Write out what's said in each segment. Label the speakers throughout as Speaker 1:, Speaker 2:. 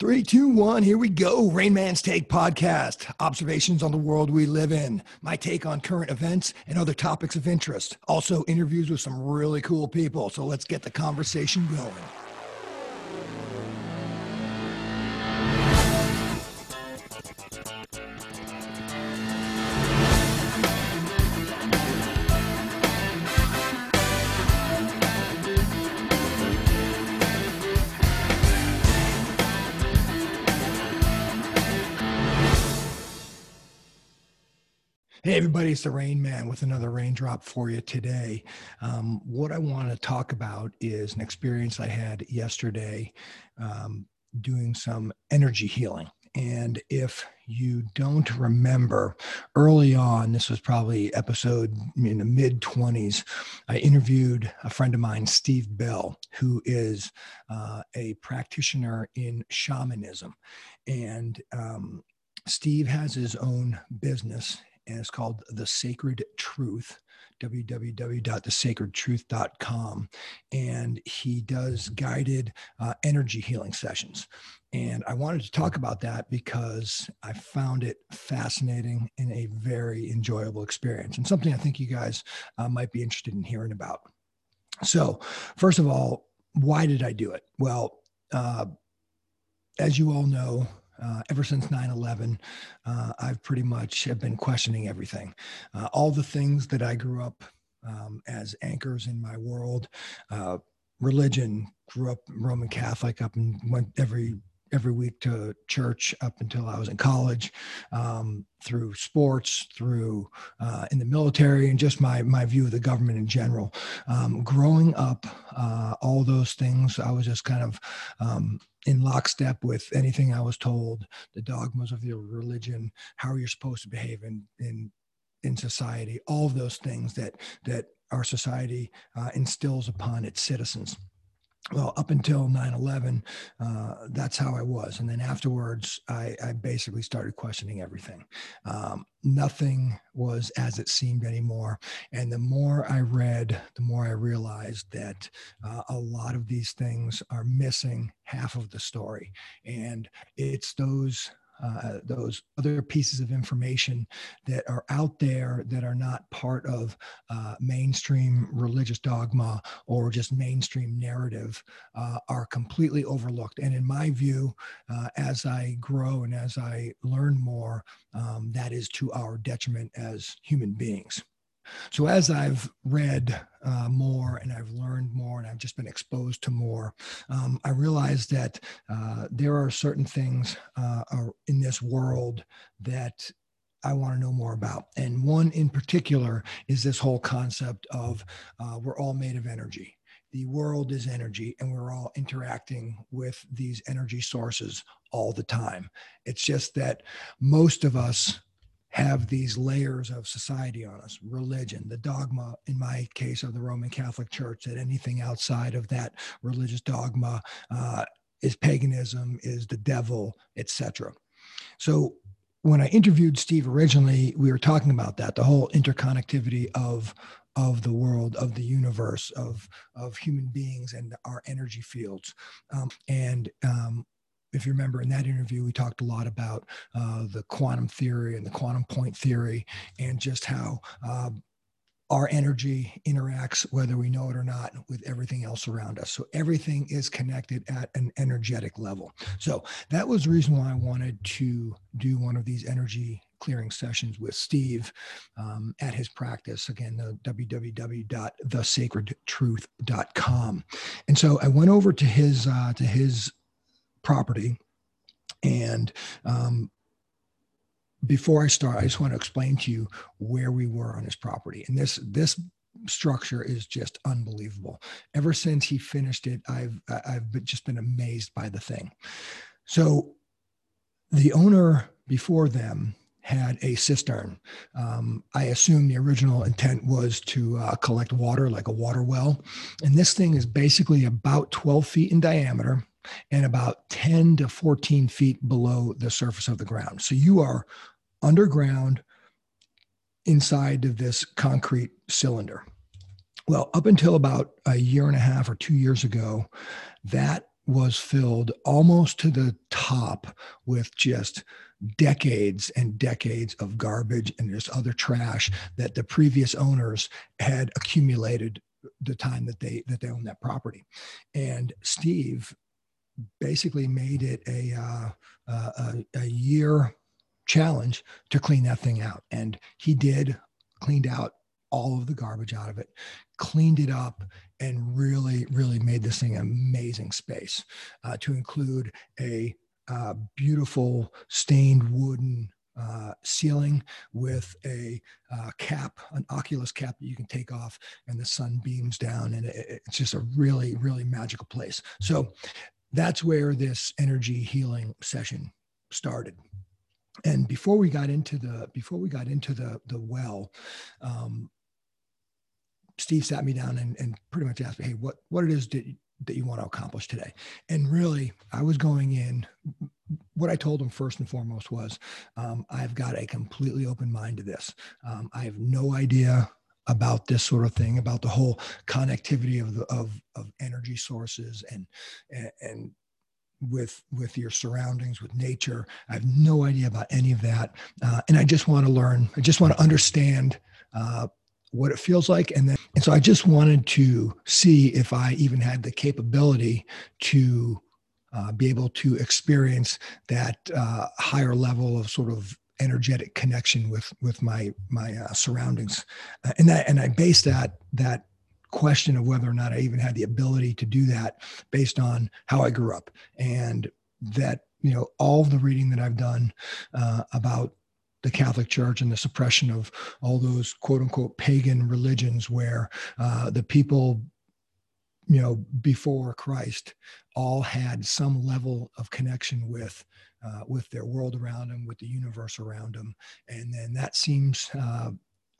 Speaker 1: Three, two, one, here we go. Rain Man's Take podcast. Observations on the world we live in. My take on current events and other topics of interest. Also, interviews with some really cool people. So let's get the conversation going. Hey, everybody, it's the Rain Man with another raindrop for you today. Um, what I want to talk about is an experience I had yesterday um, doing some energy healing. And if you don't remember, early on, this was probably episode in the mid 20s, I interviewed a friend of mine, Steve Bell, who is uh, a practitioner in shamanism. And um, Steve has his own business and it's called The Sacred Truth, www.thesacredtruth.com. And he does guided uh, energy healing sessions. And I wanted to talk about that because I found it fascinating and a very enjoyable experience, and something I think you guys uh, might be interested in hearing about. So, first of all, why did I do it? Well, uh, as you all know, uh, ever since 9-11 uh, i've pretty much have been questioning everything. Uh, all the things that i grew up um, as anchors in my world uh, religion grew up roman catholic up and went every every week to church up until I was in college, um, through sports, through uh, in the military, and just my my view of the government in general. Um, growing up, uh, all those things, I was just kind of um, in lockstep with anything I was told, the dogmas of your religion, how you're supposed to behave in in in society, all of those things that that our society uh, instills upon its citizens well, up until 9 11, uh, that's how I was. And then afterwards, I, I basically started questioning everything. Um, nothing was as it seemed anymore. And the more I read, the more I realized that uh, a lot of these things are missing half of the story. And it's those uh, those other pieces of information that are out there that are not part of uh, mainstream religious dogma or just mainstream narrative uh, are completely overlooked. And in my view, uh, as I grow and as I learn more, um, that is to our detriment as human beings. So as I've read uh, more and I've learned more and I've just been exposed to more, um, I realized that uh, there are certain things uh, in this world that I want to know more about. And one in particular is this whole concept of uh, we're all made of energy. The world is energy, and we're all interacting with these energy sources all the time. It's just that most of us have these layers of society on us religion the dogma in my case of the roman catholic church that anything outside of that religious dogma uh, is paganism is the devil etc so when i interviewed steve originally we were talking about that the whole interconnectivity of of the world of the universe of of human beings and our energy fields. Um, and um, if you remember in that interview, we talked a lot about uh, the quantum theory and the quantum point theory, and just how uh, our energy interacts, whether we know it or not, with everything else around us. So everything is connected at an energetic level. So that was the reason why I wanted to do one of these energy clearing sessions with Steve um, at his practice. Again, the www.thesacredtruth.com. And so I went over to his uh, to his property. And um, before I start, I just want to explain to you where we were on his property. And this this structure is just unbelievable. Ever since he finished it, I've I've just been amazed by the thing. So the owner before them had a cistern. Um, I assume the original intent was to uh, collect water like a water well. And this thing is basically about 12 feet in diameter and about 10 to 14 feet below the surface of the ground. So you are underground inside of this concrete cylinder. Well, up until about a year and a half or two years ago, that was filled almost to the top with just decades and decades of garbage and just other trash that the previous owners had accumulated the time that they that they owned that property and steve basically made it a uh, a, a year challenge to clean that thing out and he did cleaned out all of the garbage out of it cleaned it up and really really made this thing an amazing space uh, to include a uh, beautiful stained wooden uh, ceiling with a uh, cap, an Oculus cap that you can take off, and the sun beams down, and it, it's just a really, really magical place. So that's where this energy healing session started. And before we got into the before we got into the the well, um, Steve sat me down and, and pretty much asked me, "Hey, what what it is that that you want to accomplish today. And really, I was going in. What I told him first and foremost was, um, I've got a completely open mind to this. Um, I have no idea about this sort of thing, about the whole connectivity of the of, of energy sources and and, with with your surroundings with nature. I have no idea about any of that. Uh, and i just want to learn i just want to understand uh, what it feels like. And then and so i just wanted to see if i even had the capability to uh, be able to experience that uh, higher level of sort of energetic connection with with my my uh, surroundings uh, and that and i based that that question of whether or not i even had the ability to do that based on how i grew up and that you know all the reading that i've done uh, about the Catholic Church and the suppression of all those quote unquote pagan religions where uh, the people, you know, before Christ all had some level of connection with. Uh, with their world around them, with the universe around them, and then that seems uh,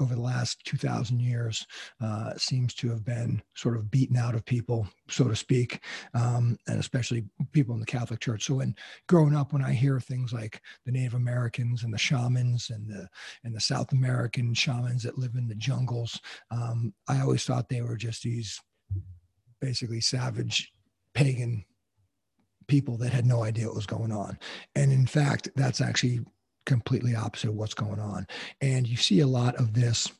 Speaker 1: over the last 2000 years uh, seems to have been sort of beaten out of people so to speak um, and especially people in the catholic church. So when growing up when i hear things like the native americans and the shamans and the and the south american shamans that live in the jungles um, i always thought they were just these basically savage pagan people that had no idea what was going on and in fact that's actually completely opposite of what's going on. And you see a lot of this.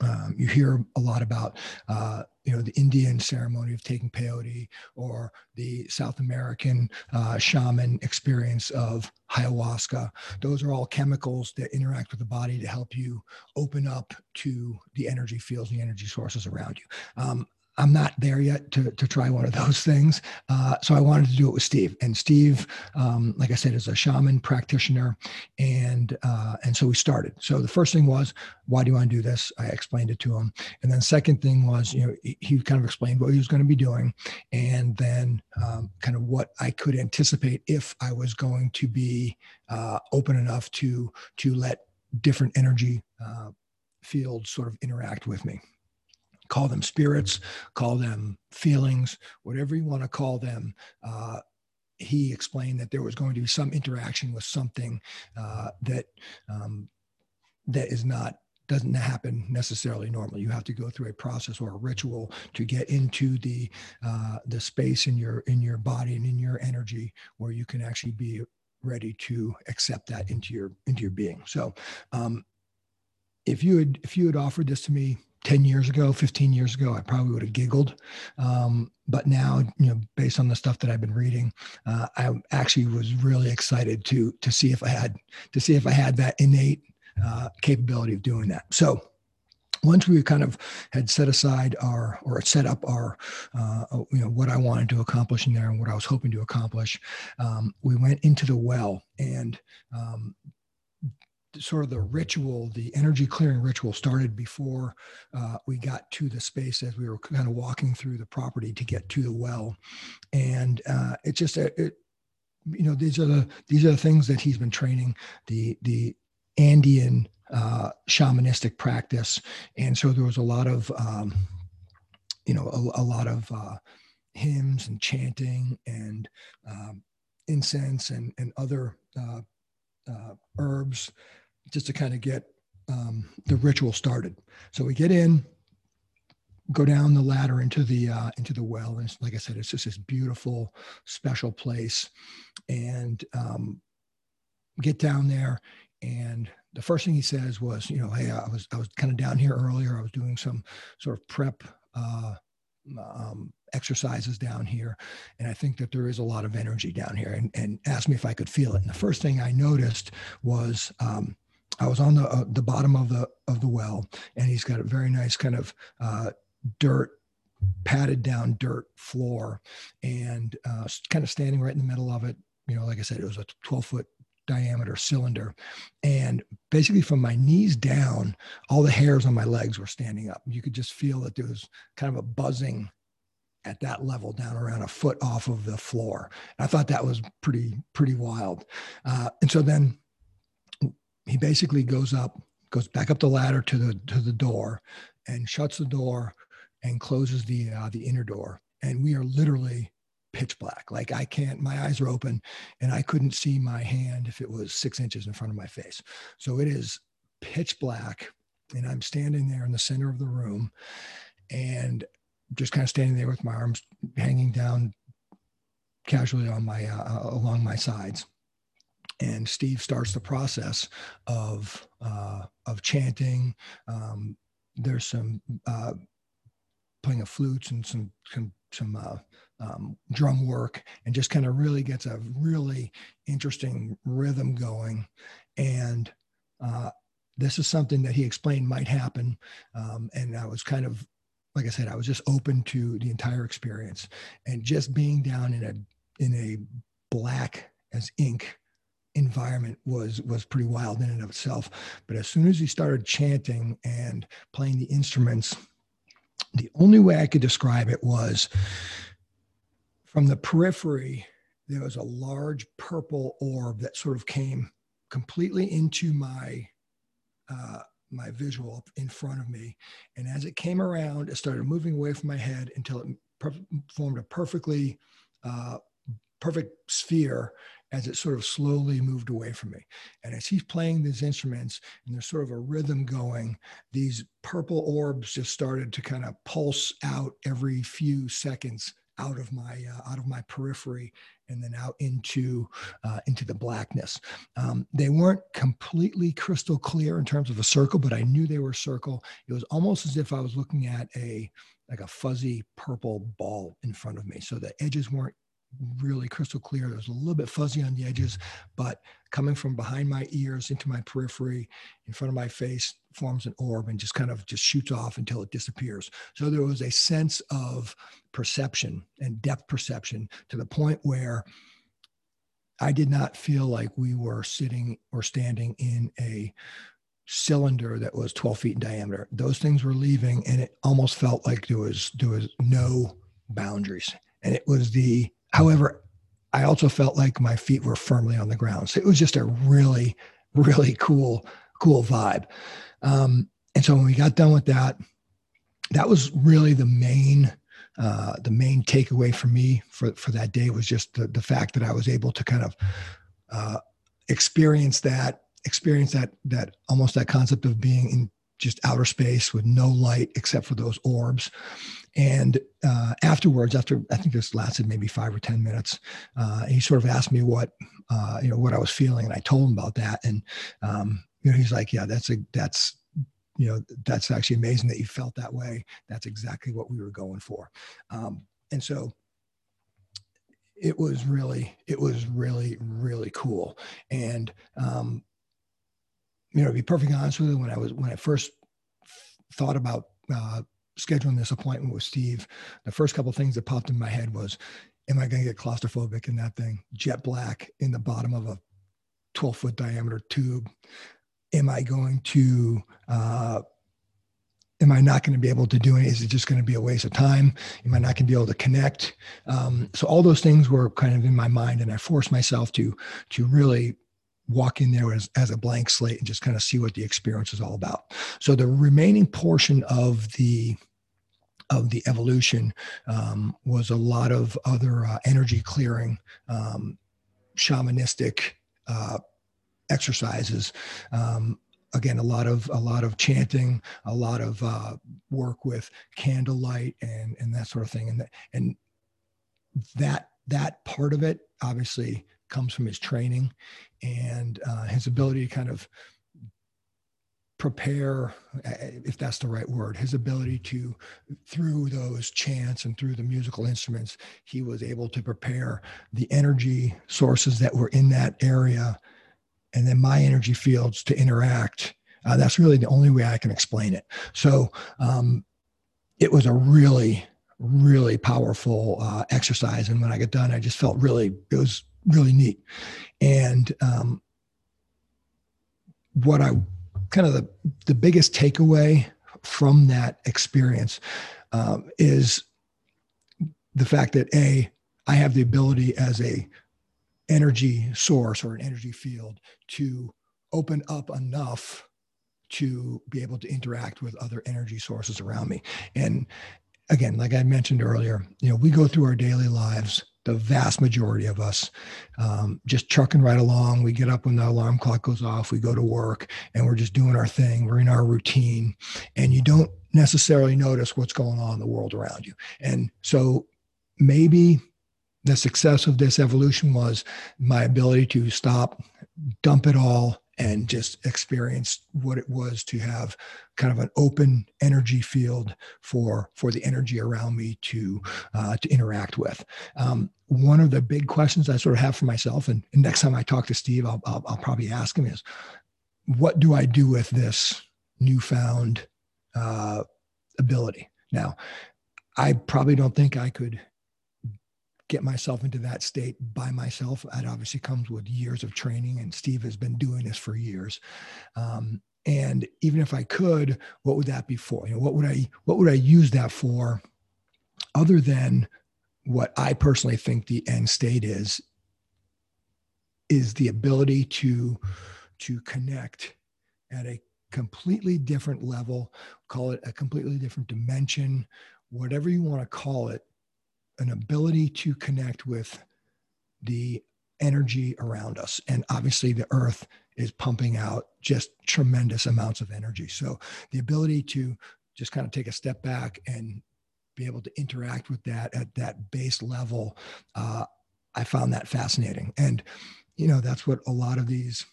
Speaker 1: Um, you hear a lot about, uh, you know, the Indian ceremony of taking peyote or the South American uh, shaman experience of ayahuasca. Those are all chemicals that interact with the body to help you open up to the energy fields, the energy sources around you. Um, I'm not there yet to, to try one of those things. Uh, so I wanted to do it with Steve. And Steve, um, like I said, is a shaman practitioner. And, uh, and so we started. So the first thing was, why do you want to do this? I explained it to him. And then second thing was, you know, he kind of explained what he was going to be doing. And then um, kind of what I could anticipate if I was going to be uh, open enough to, to let different energy uh, fields sort of interact with me call them spirits, call them feelings, whatever you want to call them. Uh, he explained that there was going to be some interaction with something uh, that um, that is not doesn't happen necessarily normally. You have to go through a process or a ritual to get into the uh, the space in your in your body and in your energy where you can actually be ready to accept that into your into your being. So, um, if you had if you had offered this to me 10 years ago, 15 years ago, I probably would have giggled. Um, but now, you know, based on the stuff that I've been reading, uh, I actually was really excited to to see if I had to see if I had that innate uh, capability of doing that. So once we kind of had set aside our or set up our uh, you know what i wanted to accomplish in there and what i was hoping to accomplish um, we went into the well and um, sort of the ritual, the energy clearing ritual started before uh, we got to the space as we were kind of walking through the property to get to the well. And uh, it's just, a, it, you know, these are the, these are the things that he's been training the, the Andean uh, shamanistic practice. And so there was a lot of, um, you know, a, a lot of uh, hymns and chanting and um, incense and, and other uh, uh, herbs just to kind of get um, the ritual started. So we get in, go down the ladder into the uh, into the well, and like I said, it's just this beautiful, special place, and um, get down there. And the first thing he says was, you know, hey, I was I was kind of down here earlier. I was doing some sort of prep uh, um, exercises down here, and I think that there is a lot of energy down here. And, and asked me if I could feel it. And the first thing I noticed was um, I was on the uh, the bottom of the of the well, and he's got a very nice kind of uh, dirt padded down dirt floor and uh, kind of standing right in the middle of it you know like i said it was a 12 foot diameter cylinder. And basically, from my knees down, all the hairs on my legs were standing up. You could just feel that there was kind of a buzzing at that level down around a foot off of the floor. And I thought that was pretty, pretty wild. Uh, and so then he basically goes up, goes back up the ladder to the to the door and shuts the door and closes the uh, the inner door. And we are literally pitch black. Like I can't, my eyes are open and I couldn't see my hand if it was six inches in front of my face. So it is pitch black. And I'm standing there in the center of the room and just kind of standing there with my arms hanging down casually on my, uh, along my sides. And Steve starts the process of, uh, of chanting. Um, there's some, uh, playing of flutes and some, some, some uh, um, drum work and just kind of really gets a really interesting rhythm going. And uh, this is something that he explained might happen. Um, and I was kind of, like I said, I was just open to the entire experience and just being down in a in a black as ink environment was was pretty wild in and of itself. But as soon as he started chanting and playing the instruments, the only way I could describe it was from the periphery, there was a large purple orb that sort of came completely into my uh, my visual in front of me. And as it came around, it started moving away from my head until it per- formed a perfectly uh, perfect sphere as it sort of slowly moved away from me. And as he's playing these instruments and there's sort of a rhythm going, these purple orbs just started to kind of pulse out every few seconds out of my uh, out of my periphery and then out into uh, into the blackness. Um, they weren't completely crystal clear in terms of a circle, but I knew they were a circle. It was almost as if I was looking at a like a fuzzy purple ball in front of me. So the edges weren't really crystal clear. It was a little bit fuzzy on the edges, but coming from behind my ears into my periphery, in front of my face, forms an orb and just kind of just shoots off until it disappears. So there was a sense of perception and depth perception to the point where I did not feel like we were sitting or standing in a cylinder that was 12 feet in diameter. Those things were leaving, and it almost felt like there was there was no boundaries. And it was the However, I also felt like my feet were firmly on the ground. So it was just a really, really cool, cool vibe. Um, and so when we got done with that, that was really the main uh, the main takeaway for me for, for that day was just the, the fact that I was able to kind of uh, experience that, experience that, that almost that concept of being in just outer space with no light except for those orbs. And uh, afterwards, after I think this lasted maybe five or ten minutes, uh, he sort of asked me what uh, you know what I was feeling, and I told him about that. And um, you know, he's like, "Yeah, that's a that's you know that's actually amazing that you felt that way. That's exactly what we were going for." Um, and so it was really it was really really cool and um you know to be perfectly honest with you when i was when i first thought about uh, scheduling this appointment with Steve, the first couple things that popped in my head was, am I going to get claustrophobic in that thing? Jet black in the bottom of a 12 foot diameter tube. Am I going to, uh, am I not going to be able to do it? Is it just going to be a waste of time? Am I not going to be able to connect? Um, so all those things were kind of in my mind, and I forced myself to to really walk in there as, as a blank slate and just kind of see what the experience is all about. So the remaining portion of the of the evolution um, was a lot of other uh, energy clearing, um, shamanistic uh, exercises. Um, again, a lot of a lot of chanting, a lot of uh, work with candlelight and and that sort of thing, and that, and that that part of it obviously comes from his training and uh, his ability to kind of prepare if that's the right word his ability to through those chants and through the musical instruments he was able to prepare the energy sources that were in that area and then my energy fields to interact. Uh, that's really the only way i can explain it. So um, it was a really really powerful uh, exercise. And when i got done i just felt really it was really neat. And um, what i kind of the, the biggest takeaway from that experience um, is the fact that a i have the ability as a energy source or an energy field to open up enough to be able to interact with other energy sources around me. And again like i mentioned earlier you know we go through our daily lives the vast majority of us um, just trucking right along. We get up when the alarm clock goes off, we go to work, and we're just doing our thing. We're in our routine, and you don't necessarily notice what's going on in the world around you. And so maybe the success of this evolution was my ability to stop, dump it all, and just experience what it was to have kind of an open energy field for for the energy around me to uh, to interact with. Um, one of the big questions I sort of have for myself, and, and next time I talk to Steve, I'll, I'll, I'll probably ask him is, what do I do with this newfound uh, ability? Now, I probably don't think I could get myself into that state by myself. That obviously comes with years of training, and Steve has been doing this for years. Um, and even if I could, what would that be for? You know, what would I what would I use that for, other than what I personally think the end state is? Is the ability to to connect at a completely different level, call it a completely different dimension, whatever you want to call it, an ability to connect with the energy around us. And obviously, the earth is pumping out just tremendous amounts of energy. So, the ability to just kind of take a step back and be able to interact with that at that base level, uh, I found that fascinating. And, you know, that's what a lot of these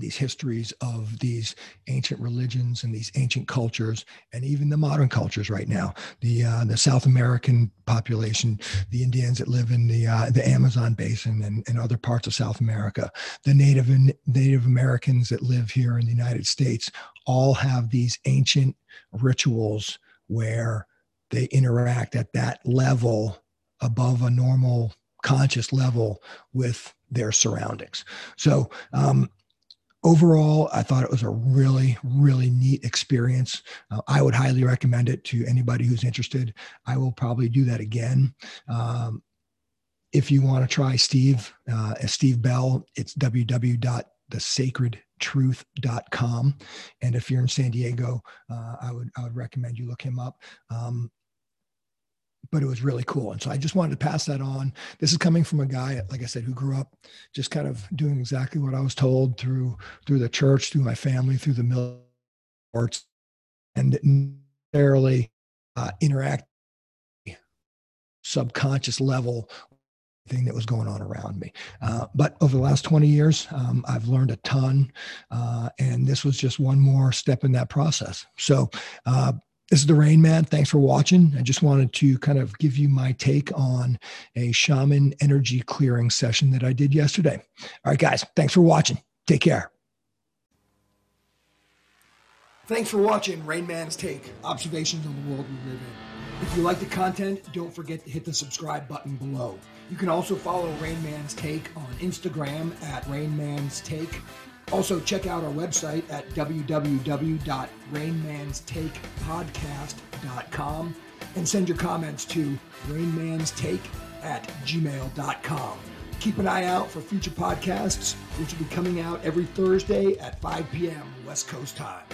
Speaker 1: these histories of these ancient religions and these ancient cultures, and even the modern cultures right now. The uh, the South American population, the Indians that live in the uh, the Amazon basin and, and other parts of South America, the Native Native Americans that live here in the United States, all have these ancient rituals where they interact at that level above a normal conscious level with their surroundings. So um, overall, I thought it was a really, really neat experience. Uh, I would highly recommend it to anybody who's interested. I will probably do that again. Um, if you want to try Steve, uh, Steve Bell, it's www.thesacredtruth.com. And if you're in San Diego, uh, I would I would recommend you look him up. Um, but it was really cool. And so I just wanted to pass that on. This is coming from a guy, like I said, who grew up just kind of doing exactly what I was told through through the church, through my family, through the military and necessarily uh, interact subconscious level thing that was going on around me. Uh, but over the last 20 years, um, I've learned a ton. Uh, and this was just one more step in that process. So uh, this is the Rain Man. Thanks for watching. I just wanted to kind of give you my take on a shaman energy clearing session that I did yesterday. All right, guys, thanks for watching. Take care. Thanks for watching Rain Man's Take Observations on the World We Live In. If you like the content, don't forget to hit the subscribe button below. You can also follow Rain Man's Take on Instagram at Rain Man's Take also, check out our website at www.rainmanstakepodcast.com and send your comments to rainmanstake at gmail.com. Keep an eye out for future podcasts, which will be coming out every Thursday at 5 p.m. West Coast time.